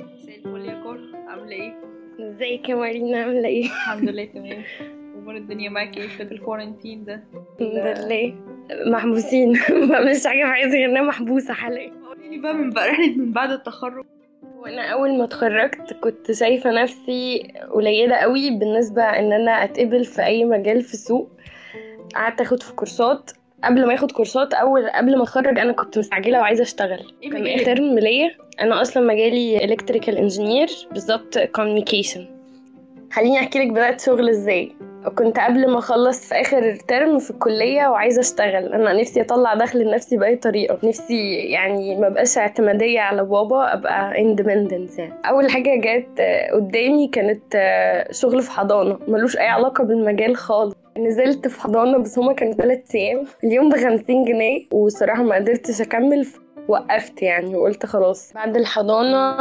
مساء الفل يا كور عاملة إيه؟ ازيك يا مارينا عاملة إيه؟ الحمد لله تمام أمور الدنيا معاك إيه في الكورنتين ده؟ الحمد لله محبوسين مش حاجة في حياتي غير محبوسة حاليا قولي لي بقى من بقى رحلة من بعد التخرج وأنا أول ما اتخرجت كنت شايفة نفسي قليلة قوي بالنسبة إن أنا أتقبل في أي مجال في السوق قعدت أخد في كورسات قبل ما اخد كورسات أول قبل ما أتخرج أنا كنت مستعجلة وعايزة أشتغل. إيه كان؟ ترم ليا. أنا أصلا مجالي electrical engineer بالظبط communication خليني أحكي لك بدأت شغل إزاي. كنت قبل ما أخلص في آخر term في الكلية وعايزة أشتغل. أنا نفسي أطلع دخل لنفسي بأي طريقة. نفسي يعني ما بقاش اعتمادية على بابا أبقى independent يعني. أول حاجة جت قدامي كانت شغل في حضانة. ملوش أي علاقة بالمجال خالص. نزلت في حضانة بس هما كانوا ثلاث أيام. اليوم بخمسين جنيه والصراحه ما قدرتش أكمل وقفت يعني وقلت خلاص. بعد الحضانة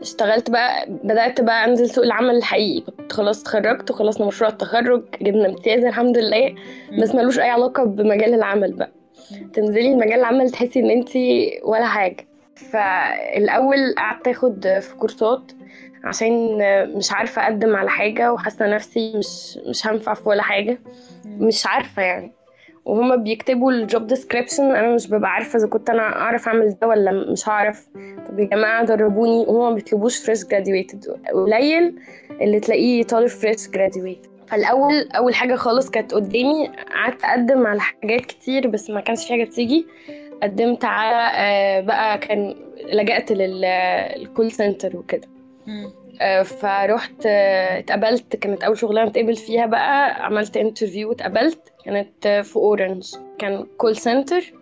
اشتغلت بقى بدأت بقى أنزل سوق العمل الحقيقي. كنت خلاص اتخرجت وخلصنا مشروع التخرج جبنا امتياز الحمد لله بس ملوش أي علاقة بمجال العمل بقى. تنزلي مجال العمل تحسي إن أنتي ولا حاجة. فالأول قعدت أخد في كورسات. عشان مش عارفة أقدم على حاجة وحاسة نفسي مش مش هنفع في ولا حاجة. مش عارفة يعني. وهما بيكتبوا ال job description أنا مش ببقى عارفة إذا كنت أنا أعرف أعمل ده ولا مش هعرف. طب يا جماعة دربوني. وهما ما بيطلبوش fresh graduated قليل اللي تلاقيه طالب fresh graduated فالأول أول حاجة خالص كانت قدامي. قعدت أقدم على حاجات كتير بس ما كانش في حاجة بتيجي قدمت على آه، بقى كان لجأت لل call center وكده. آه، فروحت آه، اتقبلت كانت أول شغلانة اتقبل فيها بقى عملت interview واتقبلت كانت آه، في اورنج كان call center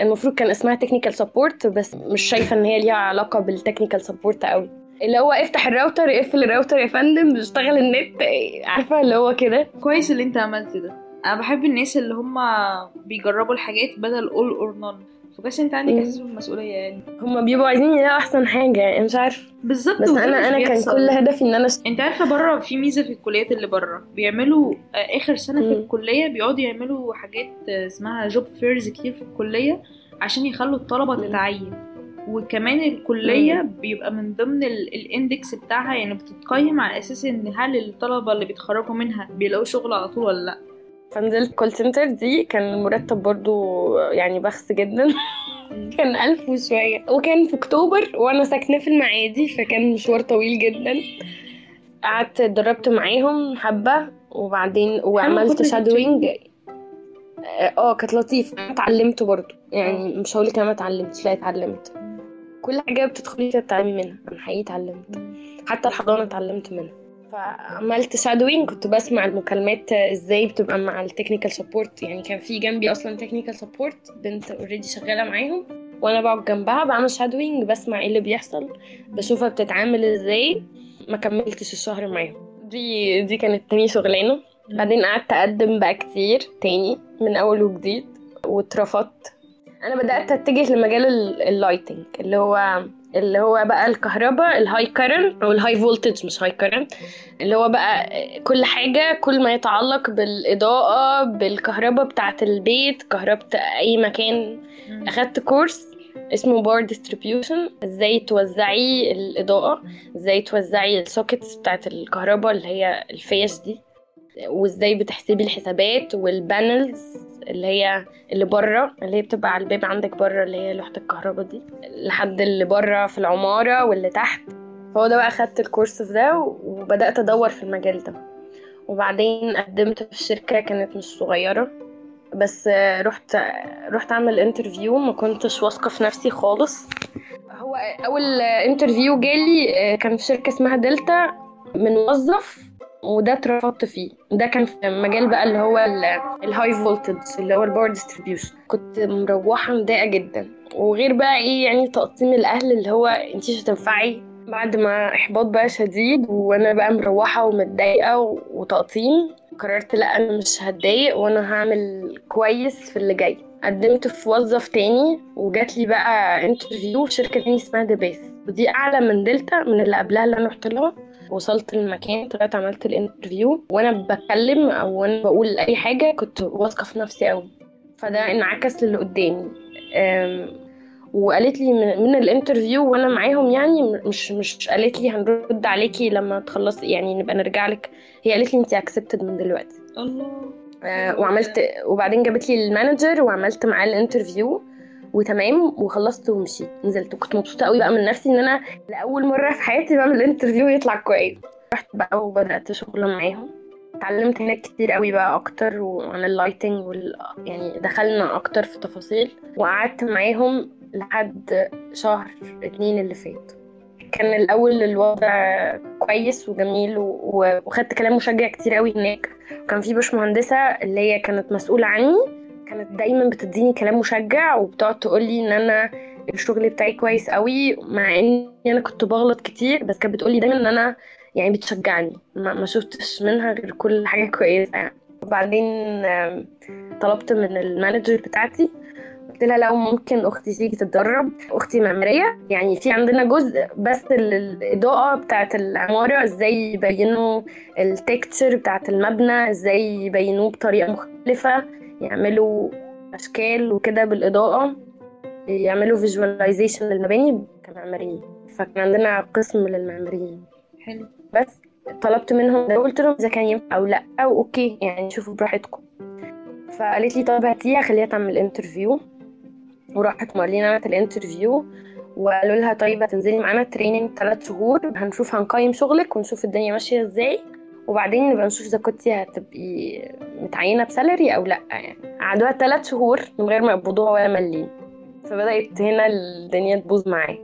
المفروض كان اسمها technical support بس مش شايفة إن هي ليها علاقة بال technical support قوي. اللي هو افتح الراوتر اقفل الراوتر يا فندم بيشتغل النت. آه، عارفة اللي هو كده؟ كويس اللي انت عملت ده. أنا بحب الناس اللي هم بيجربوا الحاجات بدل all or none. فكويس انت عندك مم. احساس بالمسؤوليه يعني هما بيبقوا عايزين يلاقوا أحسن حاجة يعني مش عارف بالظبط بس أنا أنا كان. كل هدفي إن أنا انت عارفة بره في ميزة في الكليات اللي بره بيعملوا آه، آخر سنة في مم. الكلية بيقعدوا يعملوا حاجات آه، اسمها job fairs كتير في الكلية عشان يخلوا الطلبة مم. تتعين وكمان الكلية بيبقى من ضمن ال- ال index بتاعها يعني بتتقيم على أساس إن هل الطلبة اللي بيتخرجوا منها بيلاقوا شغل على طول ولا لأ فنزلت call center دي كان المرتب برضو يعني بخس جدا. كان ألف وشوية. وكان في أكتوبر وأنا ساكنة في المعادي فكان مشوار طويل جدا. قعدت اتدربت معاهم حبة وبعدين وعملت shadowing آه كانت لطيفة. أنا اتعلمت برضو. يعني مش هقولك أنا ما اتعلمتش لا اتعلمت. كل حاجة بتدخلي تتعلمي منها. أنا حقيقي اتعلمت. حتى الحضانة اتعلمت منها. فعملت shadowing كنت بسمع المكالمات إزاي بتبقى مع ال technical support يعني كان في جنبي أصلا technical support بنت already شغالة معاهم. وأنا بقعد جنبها بعمل shadowing بسمع إيه اللي بيحصل بشوفها بتتعامل إزاي. ما كملتش الشهر معاهم. دي دي كانت تاني شغلانة. بعدين قعدت أقدم بقى كتير تاني من أول وجديد واترفضت. أنا بدأت أتجه لمجال ال- اللي lighting اللي هو اللي هو بقى الكهرباء ال high current أو ال high voltage مش high current اللي هو بقى كل حاجة كل ما يتعلق بالإضاءة بالكهرباء بتاعة البيت كهرباء أي مكان. مم. أخدت course اسمه power distribution إزاي توزعي الإضاءة إزاي توزعي ال sockets بتاعة الكهرباء اللي هي الفيش دي. وازاي بتحسبي الحسابات وال panels اللي هي اللي بره اللي هي بتبقى على الباب عندك بره اللي هي لوحة الكهرباء دي لحد اللي بره في العمارة واللي تحت. فهو ده بقى خدت ال course في ده وبدأت أدور في المجال ده. وبعدين قدمت في شركة كانت مش صغيرة بس رحت رحت أعمل interview ما كنتش واثقة في نفسي خالص. هو أول interview جالي كان في شركة اسمها دلتا من وظف وده اترفضت فيه. ده كان في مجال بقى اللي هو ال high voltage اللي هو ال power distribution كنت مروحة مضايقة جدا. وغير بقى إيه يعني تقطيم الأهل اللي هو انتي مش هتنفعي بعد ما إحباط بقى شديد وأنا بقى مروحة ومتضايقة وتقطيم. قررت لأ أنا مش هتضايق وأنا هعمل كويس في اللي جاي. قدمت في وظف تاني وجات لي بقى interview في شركة تاني اسمها دبيس ودي أعلى من دلتا من اللي قبلها اللي أنا رحت لها وصلت المكان طلعت عملت ال interview وأنا بتكلم أو وأنا بقول أي حاجة كنت واثقة في نفسي قوي فده انعكس للي قدامي. وقالت لي من, من ال interview وأنا معاهم يعني مش مش قالت لي هنرد عليكي لما تخلصي يعني نبقى نرجع لك. هي قالت لي انت accepted من دلوقتي. الله. آه، وعملت وبعدين جابت لي ال manager وعملت معاه ال interview وتمام وخلصت ومشيت نزلت. وكنت مبسوطة قوي بقى من نفسي إن أنا لأول مرة في حياتي بعمل interview يطلع كويس. رحت بقى وبدأت شغل معاهم. اتعلمت هناك كتير قوي بقى أكتر وعن ال lighting وال... يعني دخلنا أكتر في تفاصيل. وقعدت معاهم لحد شهر اتنين اللي فات. كان الأول الوضع كويس وجميل و... وخدت كلام مشجع كتير قوي هناك. كان في باشمهندسة اللي هي كانت مسؤولة عني. كانت دايما بتديني كلام مشجع وبتقعد تقول لي إن أنا الشغل بتاعي كويس قوي مع إني أنا كنت بغلط كتير بس كانت بتقول لي دايما إن أنا يعني بتشجعني. ما, شفتش منها غير كل حاجة كويسة يعني. وبعدين طلبت من المانجر بتاعتي قلت لها لو ممكن أختي تيجي تتدرب. أختي معمارية يعني في عندنا جزء بس ال- الاضاءه بتاعه العماره إزاي يبينوا ال texture بتاعه المبنى إزاي يبينوه بطريقة مختلفة. يعملوا أشكال وكده بالإضاءة يعملوا visualization للمباني كمعماريين فكان عندنا قسم للمعماريين حلو. بس طلبت منهم ده وقلت لهم إذا كان ينفع أو لأ أو okay يعني شوفوا براحتكم. فقالت لي طب هاتيها خليها تعمل interview وراحت مارلين عملت ال interview وقالوا لها طيب هتنزلي معانا training ثلاث شهور هنشوف هنقيم شغلك ونشوف الدنيا ماشية إزاي. وبعدين نبقى نشوف إذا كنتي هتبقي متعينة بسالري أو لأ يعني قعدوها ثلاث شهور من غير ما يقبضوها ولا مليم. فبدأت هنا الدنيا تبوظ معايا.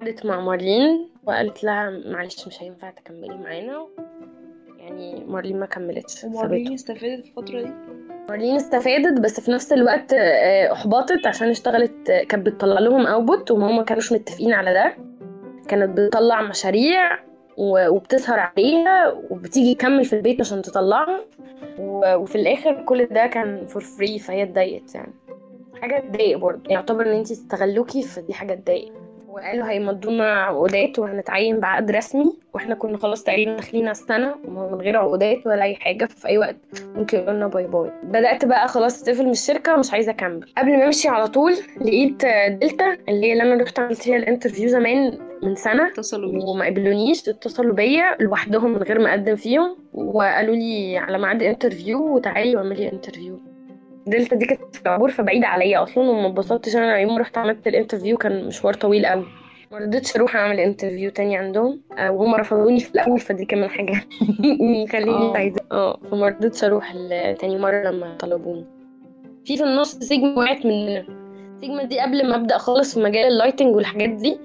قعدت مع مارلين وقالت لها معلش مش هينفع تكملي معانا. يعني مارلين ما كملتش ومارلين سابته استفادت في الفترة دي؟ مارلين استفادت بس في نفس الوقت آه، أحبطت عشان اشتغلت آه، كانت بتطلع لهم اوتبوت وهم ما كانوش متفقين على ده. كانت بتطلع مشاريع وبتسهر عليها وبتيجي تكمل في البيت عشان تطلعها. وفي الآخر كل ده كان for free فهي اتضايقت يعني. حاجة تضايق برضه. يعتبر إن أنتي استغلوكي فدي حاجة تضايق. وقالوا هيمضونا عقودات وهنتعين بعقد رسمي وإحنا كنا خلاص تقريبا داخلين السنة من غير عقودات ولا أي حاجة في أي وقت ممكن يقولوا لنا bye bye. بدأت بقى خلاص اتقفل من الشركة ومش عايزة أكمل. قبل ما أمشي على طول لقيت دلتا اللي هي اللي أنا رحت عملت فيها ال interview زمان من سنة اتصلوا وما قبلونيش اتصلوا بيا لوحدهم من غير ما أقدم فيهم وقالوا لي على ميعاد interview وتعالي واعملي interview دلتا دي كانت في العبور عليا أصلا وما اتبسطتش أنا. يوم رحت عملت ال interview كان مشوار طويل قوي ما رضيتش أروح أعمل interview تاني عندهم. آه، وهم رفضوني في الأول فدي كمان حاجة خليني آه. سعيدة. آه فما رضيتش أروح تاني مرة لما طلبوني. في في النص سيجما وقعت مننا. سيجما دي قبل ما أبدأ خالص في مجال ال lighting والحاجات دي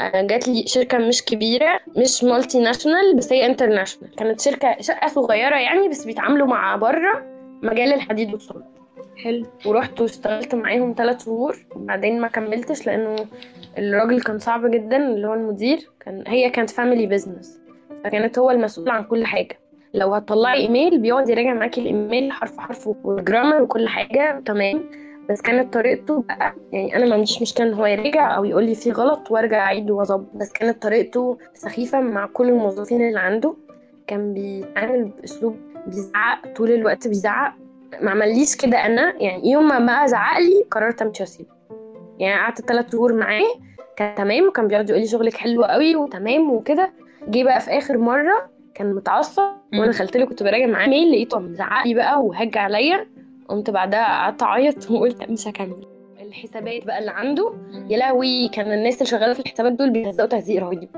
جات لي شركة مش كبيرة مش multinational بس هي international كانت شركة شقة صغيرة يعني بس بيتعاملوا مع بره مجال الحديد والصلب. حلو. ورحت واشتغلت معاهم ثلاث شهور. بعدين ما كملتش لأنه الراجل كان صعب جدا اللي هو المدير. كان هي كانت family business فكانت هو المسؤول عن كل حاجة. لو هتطلعي إيميل بيقعد يراجع معاكي الإيميل حرف حرف والجرامر وكل حاجة. تمام. بس كانت طريقته بقى يعني أنا ما عنديش مشكلة إن هو يراجع أو يقول لي فيه غلط وأرجع أعيد وأظبط. بس كانت طريقته سخيفة مع كل الموظفين اللي عنده. كان بيتعامل بأسلوب بيزعق طول الوقت بيزعق. ما عمليش كده أنا يعني يوم ما بقى زعق لي قررت أمشي وأسيبه. يعني قعدت ثلاث شهور معاه كان تمام. وكان بيقعد يقول لي شغلك حلو قوي وتمام وكده. جه بقى في آخر مرة كان متعصب. وأنا دخلت له كنت براجع معاه ميل لقيته مزعق لي بقى وهج عليا. قمت بعدها قعدت أعيط وقلت مش هكمل. الحسابات بقى اللي عنده يا لهوي كان الناس اللي شغالة في الحسابات دول بيهزقوا تهزيق رهيب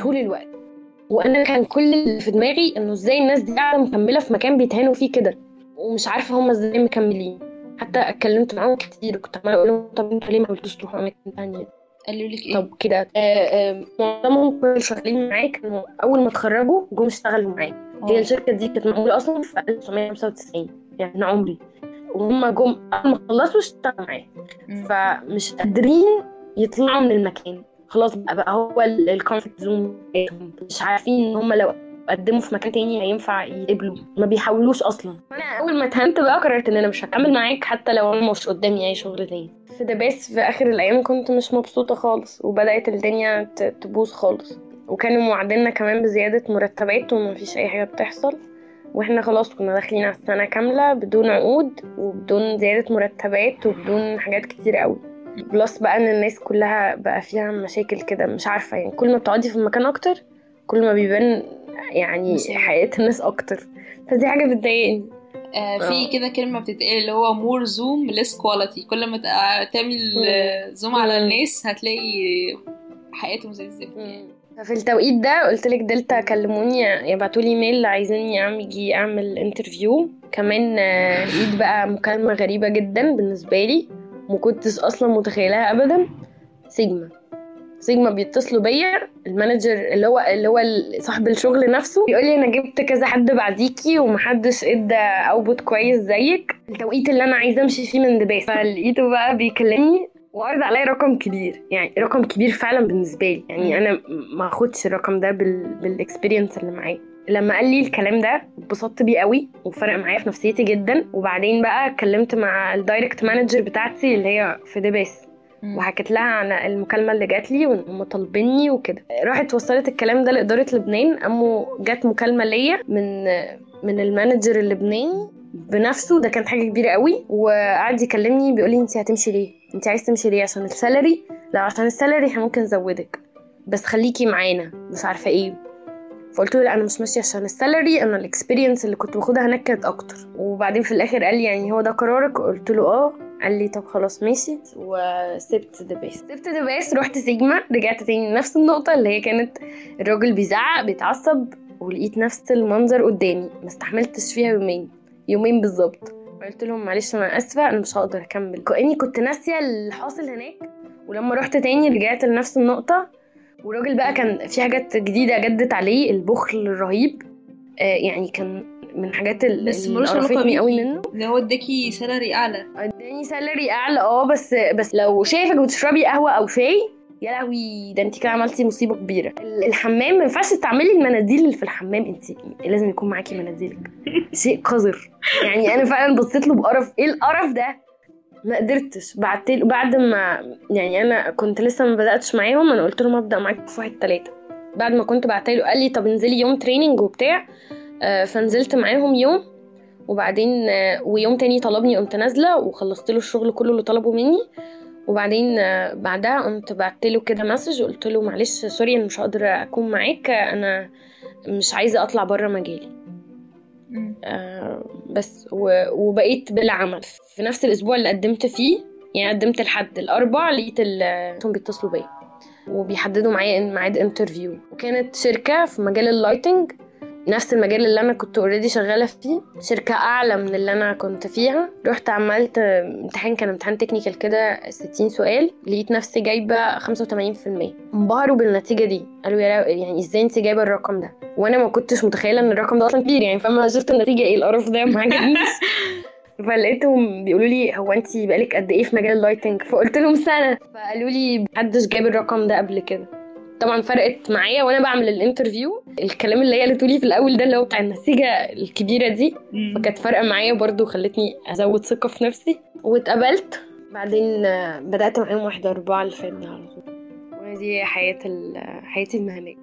طول الوقت. وأنا كان كل اللي في دماغي إنه إزاي الناس دي قاعدة مكملة في مكان بيتهانوا فيه كده ومش عارفة هم إزاي مكملين. حتى اتكلمت معاهم كتير وكنت عمالة أقول لهم طب أنتوا ليه ما قلتوش تروحوا أماكن تانية؟ قالوا لك إيه؟ طب كده. آه، آه، معظمهم كانوا شغالين معايا كانوا أول ما اتخرجوا جم اشتغلوا معايا. هي. الشركة دي كانت معمولة أصلا في 1995 يعني عمري. وهم جم ما خلصوا اشتغلوا معايا. فمش قادرين يطلعوا من المكان. خلاص بقى بقى هو ال comfort zone بتاعتهم مش عارفين إن هم لو قدموا في مكان تاني هينفع يقبلوا ما بيحاولوش أصلا. أنا أول ما اتهنت بقى قررت إن أنا مش هكمل معاك حتى لو أنا مش قدامي أي شغل تاني. في دباس في آخر الأيام كنت مش مبسوطة خالص وبدأت الدنيا تبوظ خالص. وكانوا موعديننا كمان بزيادة مرتبات وما فيش أي حاجة بتحصل. وإحنا خلاص كنا داخلين على السنة كاملة بدون عقود وبدون زيادة مرتبات وبدون حاجات كتير قوي بلس بقى إن الناس كلها بقى فيها مشاكل كده مش عارفة يعني كل ما بتقعدي في المكان أكتر كل ما بيبان يعني. حياة الناس أكتر فدي حاجة بتضايقني آه في آه. كده كلمة بتتقال اللي هو مور زوم ليس كواليتي كل ما تعمل. زوم على. الناس هتلاقي حياتهم زي الزفت يعني. ففي التوقيت ده قلت لك دلتا كلموني يبعتوا لي ايميل عايزيني أجي أعمل انترفيو كمان آه، لقيت بقى مكالمة غريبة جدا بالنسبة لي مكنتش أصلا متخيلها ابدا. سيجما. سيجما بيتصلوا بيا المانجر اللي هو اللي هو صاحب الشغل نفسه بيقول لي أنا جبت كذا حد بعديكي ومحدش إدى output كويس زيك. التوقيت اللي أنا عايزة أمشي فيه من دباس فلقيته بقى بيكلمني وعرض عليا رقم كبير. يعني رقم كبير فعلا بالنسبة لي. يعني أنا ما أخدش الرقم ده بال... بال experience اللي معايا. لما قال لي الكلام ده اتبسطت بيه قوي وفرق معايا في نفسيتي جدا. وبعدين بقى اتكلمت مع ال direct manager بتاعتي اللي هي في دباس. وحكيت لها عن المكالمة اللي جات لي وهم طالبيني وكده. راحت وصلت الكلام ده لإدارة لبنان. قاموا جت مكالمة ليا من من ال manager اللبناني. بنفسه. ده كانت حاجة كبيرة قوي. وقعد يكلمني بيقول لي انت هتمشي ليه؟ انت عايز تمشي ليه؟ عشان ال salary. لا عشان ال salary إحنا ممكن نزودك. بس خليكي معانا. مش عارفة إيه. فقلت له لا أنا مش ماشية عشان ال salary. أنا ال experience اللي كنت باخدها هناك كانت أكتر. وبعدين في الآخر قال لي يعني هو ده قرارك؟ قلت له آه. قال لي طب خلاص ماشي. وسبت دباس سبت دباس رحت سيجما. رجعت تاني لنفس النقطة اللي هي كانت الراجل بيزعق بيتعصب ولقيت نفس المنظر قدامي. ما استحملتش فيها يومين. يومين بالظبط. قلت لهم معلش أنا آسفة أنا مش هقدر أكمل. كأني كنت ناسية اللي حاصل هناك ولما رحت تاني رجعت لنفس النقطة. والراجل بقى كان في حاجات جديدة جدت عليه البخل الرهيب. آه يعني كان من الحاجات ال- بس اللي ملوش بيكي. قوي منه. ان هو اداكي سالري أعلى. اداني سالري أعلى آه بس بس لو شايفك بتشربي قهوة أو شاي يا لهوي ده انت كده عملتي مصيبة كبيرة. ال- الحمام ما ينفعش تعملي المناديل اللي في الحمام انت. لازم يكون معاكي مناديلك شيء قذر. يعني أنا فعلا بصيت له بقرف. إيه القرف ده؟ ما قدرتش. بعت بعد ما يعني أنا كنت لسه ما بدأتش معاهم أنا قلت لهم أبدأ معاكم في واحد تلاتة. بعد ما كنت بعت له قال لي طب انزلي يوم تريننج وبتاع. آه، فنزلت معاهم يوم. وبعدين آه، ويوم تاني طلبني قمت نازلة وخلصت له الشغل كله اللي طلبه مني. وبعدين آه، بعدها قمت بعت له كده message قلت له معلش sorry أنا مش هقدر أكون معاك آه، أنا مش عايزة أطلع بره مجالي. آه، بس وبقيت بلا عمل في نفس الأسبوع اللي قدمت فيه يعني قدمت لحد الأربع لقيت هم بيتصلوا بيا. وبيحددوا معايا ميعاد interview وكانت شركة في مجال ال lighting نفس المجال اللي أنا كنت already شغالة فيه شركة أعلى من اللي أنا كنت فيها. رحت عملت امتحان كان امتحان technical كده 60 سؤال لقيت نفسي جايبة 85% انبهروا بالنتيجة دي. قالوا يا يعني إزاي أنت جايبة الرقم ده؟ وأنا ما كنتش متخيلة إن الرقم ده أصلا كبير يعني فاهمه شفت النتيجة إيه القرف ده ما عجبنيش. فلقيتهم بيقولوا لي هو أنت بقالك قد إيه في مجال ال lighting فقلت لهم سنة. فقالوا لي محدش جاب الرقم ده قبل كده. طبعا فرقت معايا وأنا بعمل ال interview. الكلام اللي هي قالته لي في الأول ده اللي هو بتاع النتيجه الكبيرة دي. فكانت فارقة معايا برضو وخلتني أزود ثقة في نفسي. واتقبلت. بعدين بدأت معاهم واحدة أربعة اللي فات ده على طول. ودي حياة حياتي المهنية.